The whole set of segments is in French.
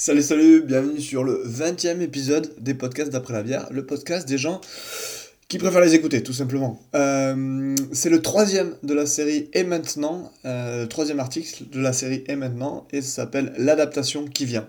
Salut, salut, bienvenue sur le 20e épisode des podcasts d'après la bière, le podcast des gens qui préfèrent les écouter, tout simplement. Euh, c'est le troisième de la série Et maintenant, euh, le troisième article de la série Et maintenant, et ça s'appelle L'adaptation qui vient.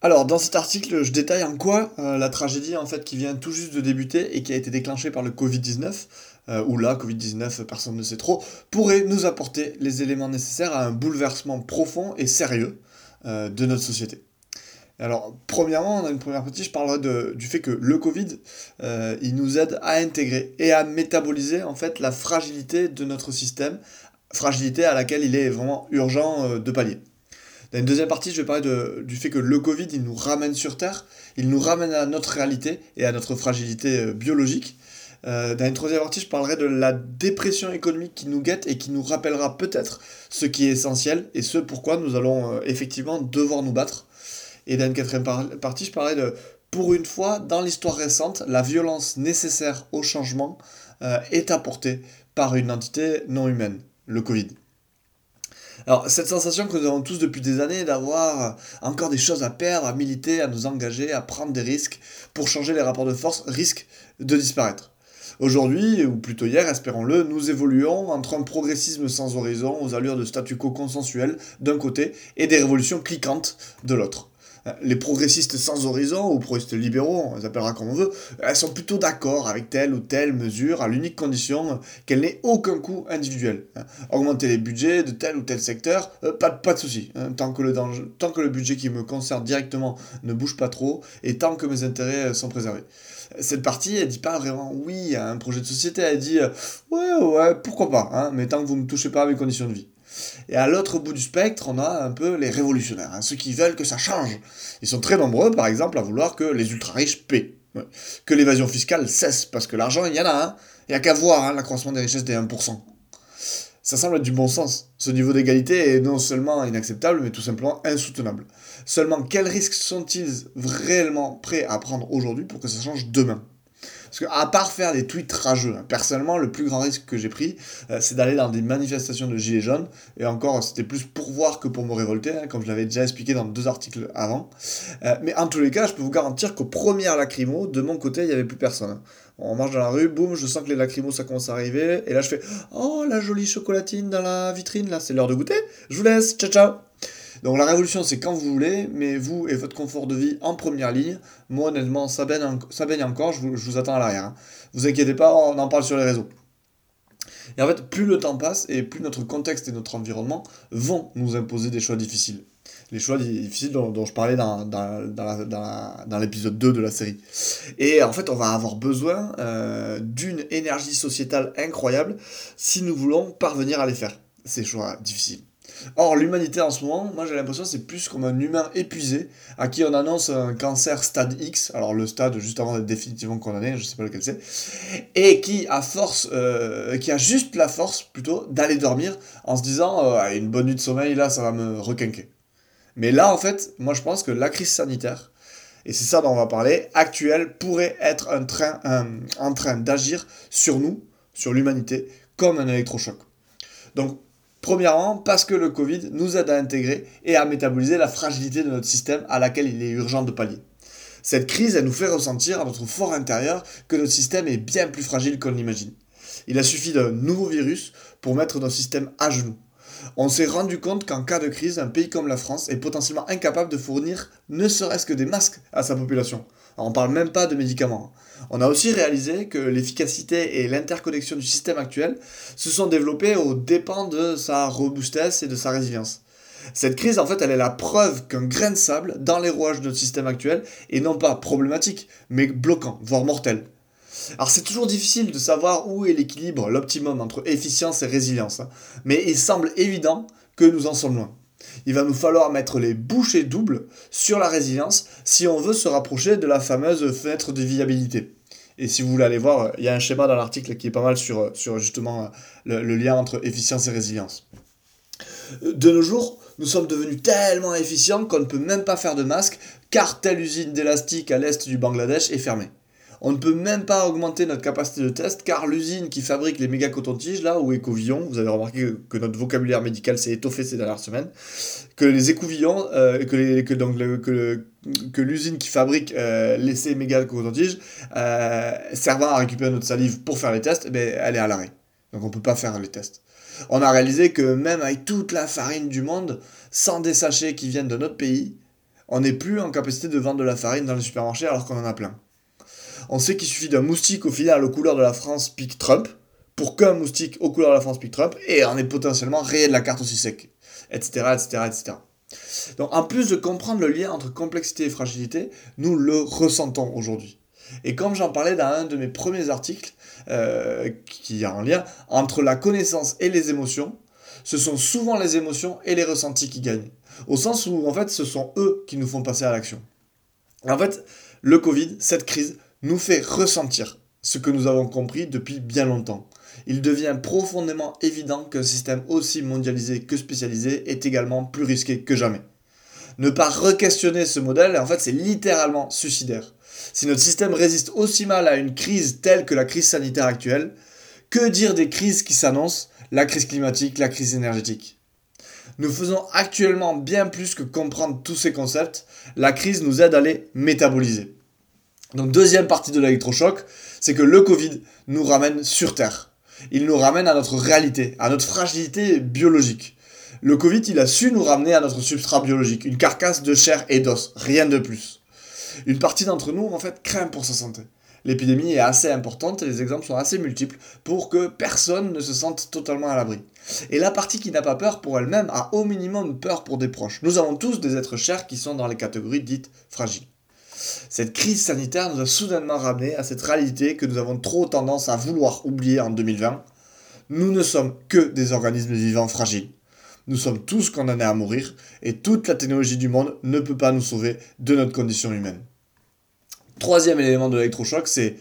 Alors, dans cet article, je détaille en quoi euh, la tragédie en fait qui vient tout juste de débuter et qui a été déclenchée par le Covid-19, ou là, Covid-19, personne ne sait trop, pourrait nous apporter les éléments nécessaires à un bouleversement profond et sérieux euh, de notre société. Alors, premièrement, dans une première partie, je parlerai de, du fait que le Covid, euh, il nous aide à intégrer et à métaboliser en fait la fragilité de notre système, fragilité à laquelle il est vraiment urgent euh, de pallier. Dans une deuxième partie, je vais parler de, du fait que le Covid, il nous ramène sur Terre, il nous ramène à notre réalité et à notre fragilité biologique. Euh, dans une troisième partie, je parlerai de la dépression économique qui nous guette et qui nous rappellera peut-être ce qui est essentiel et ce pourquoi nous allons euh, effectivement devoir nous battre. Et dans une quatrième partie, je parlerai de, pour une fois, dans l'histoire récente, la violence nécessaire au changement euh, est apportée par une entité non humaine, le Covid. Alors, cette sensation que nous avons tous depuis des années d'avoir encore des choses à perdre, à militer, à nous engager, à prendre des risques pour changer les rapports de force, risque de disparaître. Aujourd'hui, ou plutôt hier, espérons-le, nous évoluons entre un progressisme sans horizon aux allures de statu quo consensuel d'un côté et des révolutions cliquantes de l'autre. Les progressistes sans horizon, ou progressistes libéraux, on les appellera comme on veut, elles sont plutôt d'accord avec telle ou telle mesure, à l'unique condition qu'elle n'ait aucun coût individuel. Augmenter les budgets de tel ou tel secteur, euh, pas, de souci. Tant, tant que le budget qui me concerne directement ne bouge pas trop, et tant que mes intérêts sont préservés cette partie, elle dit pas vraiment oui à un projet de société, elle dit euh, ouais, ouais, pourquoi pas, hein, mais tant que vous ne touchez pas à mes conditions de vie. Et à l'autre bout du spectre, on a un peu les révolutionnaires, hein, ceux qui veulent que ça change. Ils sont très nombreux, par exemple, à vouloir que les ultra-riches paient, que l'évasion fiscale cesse, parce que l'argent, il y en a, hein. il n'y a qu'à voir hein, l'accroissement des richesses des 1%. Ça semble être du bon sens. Ce niveau d'égalité est non seulement inacceptable, mais tout simplement insoutenable. Seulement, quels risques sont-ils réellement prêts à prendre aujourd'hui pour que ça change demain? Parce qu'à part faire des tweets rageux, hein, personnellement, le plus grand risque que j'ai pris, euh, c'est d'aller dans des manifestations de gilets jaunes. Et encore, c'était plus pour voir que pour me révolter, hein, comme je l'avais déjà expliqué dans deux articles avant. Euh, mais en tous les cas, je peux vous garantir qu'aux premières lacrymos, de mon côté, il n'y avait plus personne. On marche dans la rue, boum, je sens que les lacrymos ça commence à arriver. Et là, je fais Oh, la jolie chocolatine dans la vitrine, là, c'est l'heure de goûter. Je vous laisse, ciao, ciao. Donc la révolution, c'est quand vous voulez, mais vous et votre confort de vie en première ligne. Moi, honnêtement, ça baigne, encore, je vous, attends à l'arrière. Hein. Vous inquiétez pas, on en parle sur les réseaux. Et en fait, plus le temps passe et plus notre contexte et notre environnement vont nous imposer des choix difficiles les choix difficiles dont, je parlais dans, dans, l'épisode 2 de la série. Et en fait, on va avoir besoin euh, d'une énergie sociétale incroyable si nous voulons parvenir à les faire, ces choix difficiles. Or, l'humanité en ce moment, moi j'ai l'impression c'est plus comme un humain épuisé à qui on annonce un cancer stade X, alors le stade juste avant d'être définitivement condamné, je sais pas lequel c'est, et qui a force, euh, qui a juste la force plutôt d'aller dormir en se disant euh, une bonne nuit de sommeil là ça va me requinquer. Mais là, en fait, moi je pense que la crise sanitaire, et c'est ça dont on va parler, actuelle, pourrait être en train d'agir sur nous, sur l'humanité, comme un électrochoc. Donc, premièrement, parce que le Covid nous aide à intégrer et à métaboliser la fragilité de notre système à laquelle il est urgent de pallier. Cette crise, elle nous fait ressentir à notre fort intérieur que notre système est bien plus fragile qu'on l'imagine. Il a suffi d'un nouveau virus pour mettre notre système à genoux. On s'est rendu compte qu'en cas de crise, un pays comme la France est potentiellement incapable de fournir ne serait-ce que des masques à sa population. on ne parle même pas de médicaments. On a aussi réalisé que l'efficacité et l'interconnexion du système actuel se sont développées aux dépens de sa robustesse et de sa résilience. Cette crise, en fait, elle est la preuve qu'un grain de sable dans les rouages de notre système actuel est non pas problématique, mais bloquant, voire mortel. Alors c'est toujours difficile de savoir où est l'équilibre, l'optimum entre efficience et résilience, hein. mais il semble évident que nous en sommes loin. Il va nous falloir mettre les bouchées doubles sur la résilience si on veut se rapprocher de la fameuse fenêtre de viabilité. Et si vous voulez aller voir, il y a un schéma dans l'article qui est pas mal sur, sur justement le, le lien entre efficience et résilience. De nos jours, nous sommes devenus tellement efficients qu'on ne peut même pas faire de masque car telle usine d'élastique à l'est du Bangladesh est fermée On ne peut même pas augmenter notre capacité de test car l'usine qui fabrique les méga cotons-tiges, là, ou écouvillons, vous avez remarqué que, notre vocabulaire médical s'est étoffé ces dernières semaines, que les écouvillons, euh, que, les, que, l'usine qui fabrique euh, les, méga cotons-tiges, euh, servant à récupérer notre salive pour faire les tests, eh ben, elle est à l'arrêt. Donc on ne peut pas faire les tests. On a réalisé que même avec toute la farine du monde, sans des sachets qui viennent de notre pays, on n'est plus en capacité de vendre de la farine dans les supermarchés alors qu'on en a plein. On sait qu'il suffit d'un moustique au final aux couleurs de la France pique Trump pour qu'un moustique aux couleurs de la France pique Trump et on est potentiellement rayé de la carte aussi sec, etc., etc., etc. Donc en plus de comprendre le lien entre complexité et fragilité, nous le ressentons aujourd'hui. Et comme j'en parlais dans un de mes premiers articles, euh, qui a un lien entre la connaissance et les émotions, ce sont souvent les émotions et les ressentis qui gagnent. Au sens où, en fait, ce sont eux qui nous font passer à l'action. En fait, le Covid, cette crise, nous fait ressentir ce que nous avons compris depuis bien longtemps. Il devient profondément évident qu'un système aussi mondialisé que spécialisé est également plus risqué que jamais. Ne pas re-questionner ce modèle, en fait, c'est littéralement suicidaire. Si notre système résiste aussi mal à une crise telle que la crise sanitaire actuelle, que dire des crises qui s'annoncent, la crise climatique, la crise énergétique Nous faisons actuellement bien plus que comprendre tous ces concepts, la crise nous aide à les métaboliser. Donc deuxième partie de l'électrochoc, c'est que le Covid nous ramène sur Terre. Il nous ramène à notre réalité, à notre fragilité biologique. Le Covid, il a su nous ramener à notre substrat biologique, une carcasse de chair et d'os, rien de plus. Une partie d'entre nous, en fait, craint pour sa santé. L'épidémie est assez importante et les exemples sont assez multiples pour que personne ne se sente totalement à l'abri. Et la partie qui n'a pas peur pour elle-même a au minimum peur pour des proches. Nous avons tous des êtres chers qui sont dans les catégories dites fragiles. Cette crise sanitaire nous a soudainement ramené à cette réalité que nous avons trop tendance à vouloir oublier en 2020. Nous ne sommes que des organismes vivants fragiles. Nous sommes tous condamnés à mourir et toute la technologie du monde ne peut pas nous sauver de notre condition humaine. Troisième élément de l'électrochoc, c'est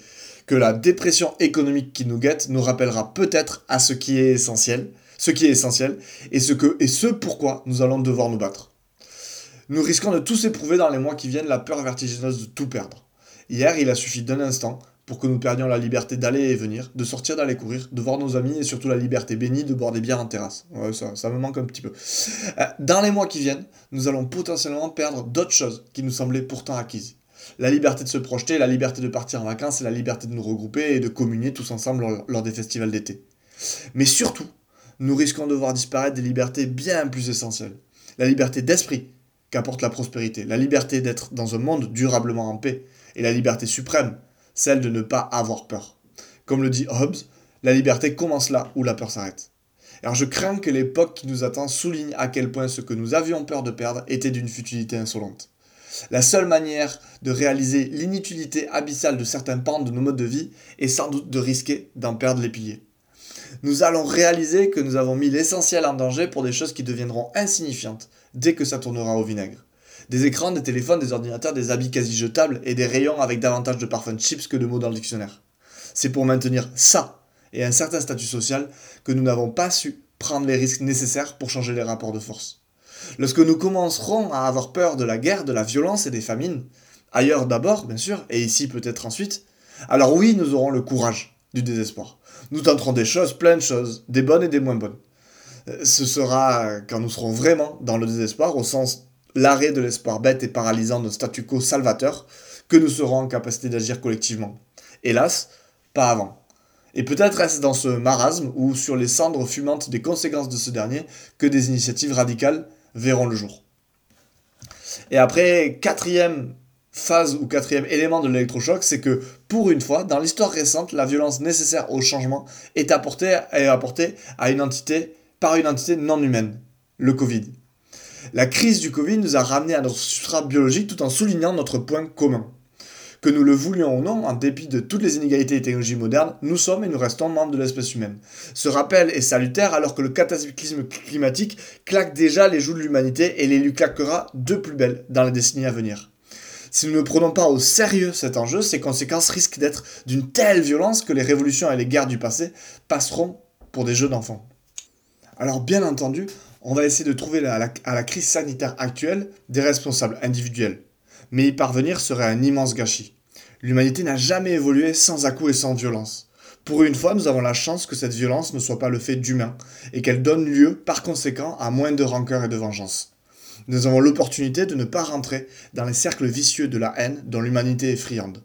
que la dépression économique qui nous guette nous rappellera peut-être à ce qui est essentiel, ce qui est essentiel et ce que et ce pourquoi nous allons devoir nous battre. Nous risquons de tous éprouver dans les mois qui viennent la peur vertigineuse de tout perdre. Hier, il a suffi d'un instant pour que nous perdions la liberté d'aller et venir, de sortir, d'aller courir, de voir nos amis et surtout la liberté bénie de boire des bières en terrasse. Ça, ça me manque un petit peu. Euh, dans les mois qui viennent, nous allons potentiellement perdre d'autres choses qui nous semblaient pourtant acquises. La liberté de se projeter, la liberté de partir en vacances et la liberté de nous regrouper et de communier tous ensemble lors des festivals d'été. Mais surtout, nous risquons de voir disparaître des libertés bien plus essentielles. La liberté d'esprit, qu'apporte la prospérité, la liberté d'être dans un monde durablement en paix, et la liberté suprême, celle de ne pas avoir peur. Comme le dit Hobbes, la liberté commence là où la peur s'arrête. Alors je crains que l'époque qui nous attend souligne à quel point ce que nous avions peur de perdre était d'une futilité insolente. La seule manière de réaliser l'inutilité abyssale de certains pans de nos modes de vie est sans doute de risquer d'en perdre les piliers. Nous allons réaliser que nous avons mis l'essentiel en danger pour des choses qui deviendront insignifiantes dès que ça tournera au vinaigre. Des écrans, des téléphones, des ordinateurs, des habits quasi jetables et des rayons avec davantage de parfums chips que de mots dans le dictionnaire. C'est pour maintenir ça et un certain statut social que nous n'avons pas su prendre les risques nécessaires pour changer les rapports de force. Lorsque nous commencerons à avoir peur de la guerre, de la violence et des famines, ailleurs d'abord, bien sûr, et ici peut-être ensuite, alors oui, nous aurons le courage du désespoir. Nous tenterons des choses, plein de choses, des bonnes et des moins bonnes ce sera quand nous serons vraiment dans le désespoir, au sens l'arrêt de l'espoir bête et paralysant de statu quo salvateur, que nous serons en capacité d'agir collectivement. Hélas, pas avant. Et peut-être est-ce dans ce marasme ou sur les cendres fumantes des conséquences de ce dernier que des initiatives radicales verront le jour. Et après, quatrième phase ou quatrième élément de l'électrochoc, c'est que pour une fois, dans l'histoire récente, la violence nécessaire au changement est apportée, est apportée à une entité par une entité non humaine, le Covid. La crise du Covid nous a ramené à notre substrat biologique tout en soulignant notre point commun. Que nous le voulions ou non, en dépit de toutes les inégalités et technologies modernes, nous sommes et nous restons membres de l'espèce humaine. Ce rappel est salutaire alors que le cataclysme climatique claque déjà les joues de l'humanité et les lui claquera de plus belle dans les décennies à venir. Si nous ne prenons pas au sérieux cet enjeu, ses conséquences risquent d'être d'une telle violence que les révolutions et les guerres du passé passeront pour des jeux d'enfants. Alors bien entendu, on va essayer de trouver à la, crise sanitaire actuelle des responsables individuels. Mais y parvenir serait un immense gâchis. L'humanité n'a jamais évolué sans à-coups et sans violence. Pour une fois, nous avons la chance que cette violence ne soit pas le fait d'humains et qu'elle donne lieu, par conséquent, à moins de rancœur et de vengeance. Nous avons l'opportunité de ne pas rentrer dans les cercles vicieux de la haine dont l'humanité est friande.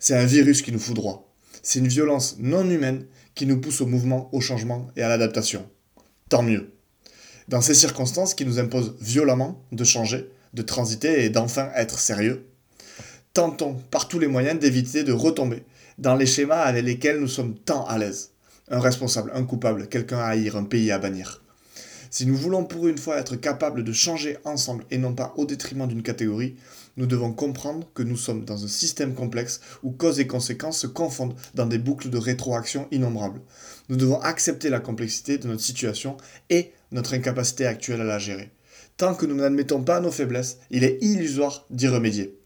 C'est un virus qui nous foudroie. C'est une violence non humaine qui nous pousse au mouvement, au changement et à l'adaptation. Tant mieux. Dans ces circonstances qui nous imposent violemment de changer, de transiter et d'enfin être sérieux, tentons par tous les moyens d'éviter de retomber dans les schémas avec lesquels nous sommes tant à l'aise. Un responsable, un coupable, quelqu'un à haïr, un pays à bannir. Si nous voulons pour une fois être capables de changer ensemble et non pas au détriment d'une catégorie, nous devons comprendre que nous sommes dans un système complexe où causes et conséquences se confondent dans des boucles de rétroaction innombrables. Nous devons accepter la complexité de notre situation et notre incapacité actuelle à la gérer. Tant que nous n'admettons pas nos faiblesses, il est illusoire d'y remédier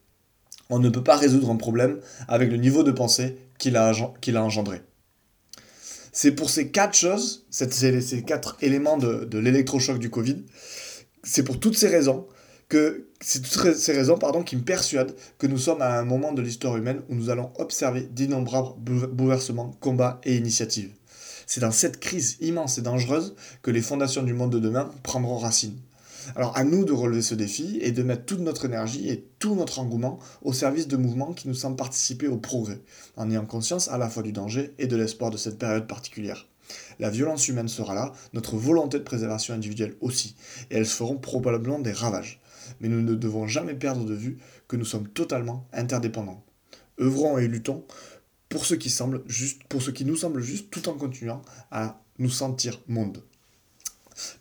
on ne peut pas résoudre un problème avec le niveau de pensée qu'il a, a engendré. C'est pour ces quatre choses, ces quatre éléments de, l'électrochoc du Covid, c'est pour toutes ces raisons qui me persuadent que nous sommes à un moment de l'histoire humaine où nous allons observer d'innombrables bouleversements, combats et initiatives. C'est dans cette crise immense et dangereuse que les fondations du monde de demain prendront racine. Alors à nous de relever ce défi et de mettre toute notre énergie et tout notre engouement au service de mouvements qui nous semblent participer au progrès, en ayant conscience à la fois du danger et de l'espoir de cette période particulière. La violence humaine sera là, notre volonté de préservation individuelle aussi, et elles feront probablement des ravages. Mais nous ne devons jamais perdre de vue que nous sommes totalement interdépendants. Œuvrons et luttons pour ce qui, semble juste, pour ce qui nous semble juste tout en continuant à nous sentir monde.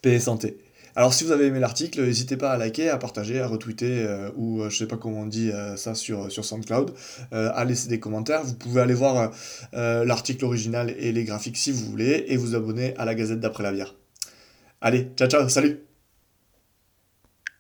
Paix et santé. Alors si vous avez aimé l'article, n'hésitez pas à liker, à partager, à retweeter, euh, ou euh, je sais pas comment on dit euh, ça sur, sur SoundCloud, à laisser des commentaires. Vous pouvez aller voir l'article original et les graphiques si vous voulez, et vous abonner à la Gazette d'après la bière. Allez, ciao ciao, salut